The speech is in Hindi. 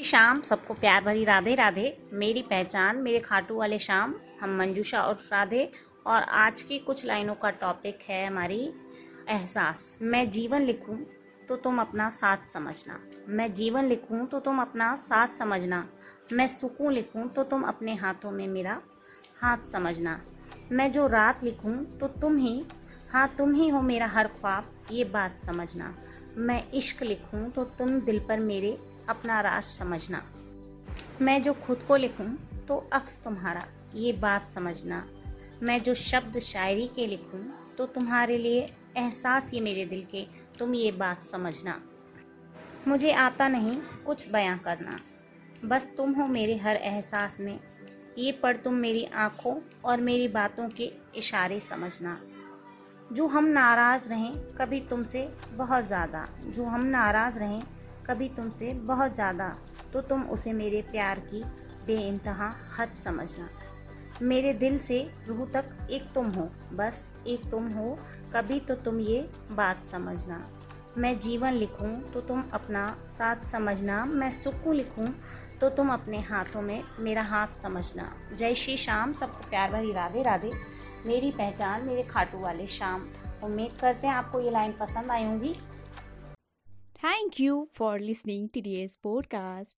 शाम, सबको प्यार भरी राधे राधे। मेरी पहचान, मेरे खाटू वाले शाम, हम मंजूषा और राधे। और आज की कुछ लाइनों का टॉपिक है हमारी एहसास। मैं जीवन लिखूं तो तुम अपना साथ समझना। मैं जीवन लिखूं तो तुम अपना साथ समझना। मैं सुकून लिखूं तो तुम अपने हाथों में मेरा हाथ समझना। मैं जो रात लिखूं तो तुम ही हाँ तुम ही हो मेरा हर ख्वाब, ये बात समझना। मैं इश्क लिखूं तो तुम दिल पर मेरे अपना राज समझना। मैं जो खुद को लिखूं तो अक्स तुम्हारा, ये बात समझना। मैं जो शब्द शायरी के लिखूं तो तुम्हारे लिए एहसास ये मेरे दिल के, तुम ये बात समझना। मुझे आता नहीं कुछ बयां करना। बस तुम हो मेरे हर एहसास में, ये पढ़ तुम मेरी आँखों और मेरी बातों के इशारे समझना। जो हम नाराज़ रहें, कभी तुमसे बहुत ज़्यादा। जो हम नाराज़ रहें, कभी तुमसे बहुत ज़्यादा। तो तुम उसे मेरे प्यार की बेइंतहा हद समझना। मेरे दिल से रूह तक एक तुम हो, बस एक तुम हो। कभी तो तुम ये बात समझना। मैं जीवन लिखूं तो तुम अपना साथ समझना। मैं सुकून लिखूं तो तुम अपने हाथों में मेरा हाथ समझना। जय श्री श्याम, सबको प्यार भरी राधे राधे। मेरी पहचान, मेरे खाटू वाले शाम उम्मीद करते हैं आपको ये लाइन पसंद आई होंगी thank you for listening D S podcast.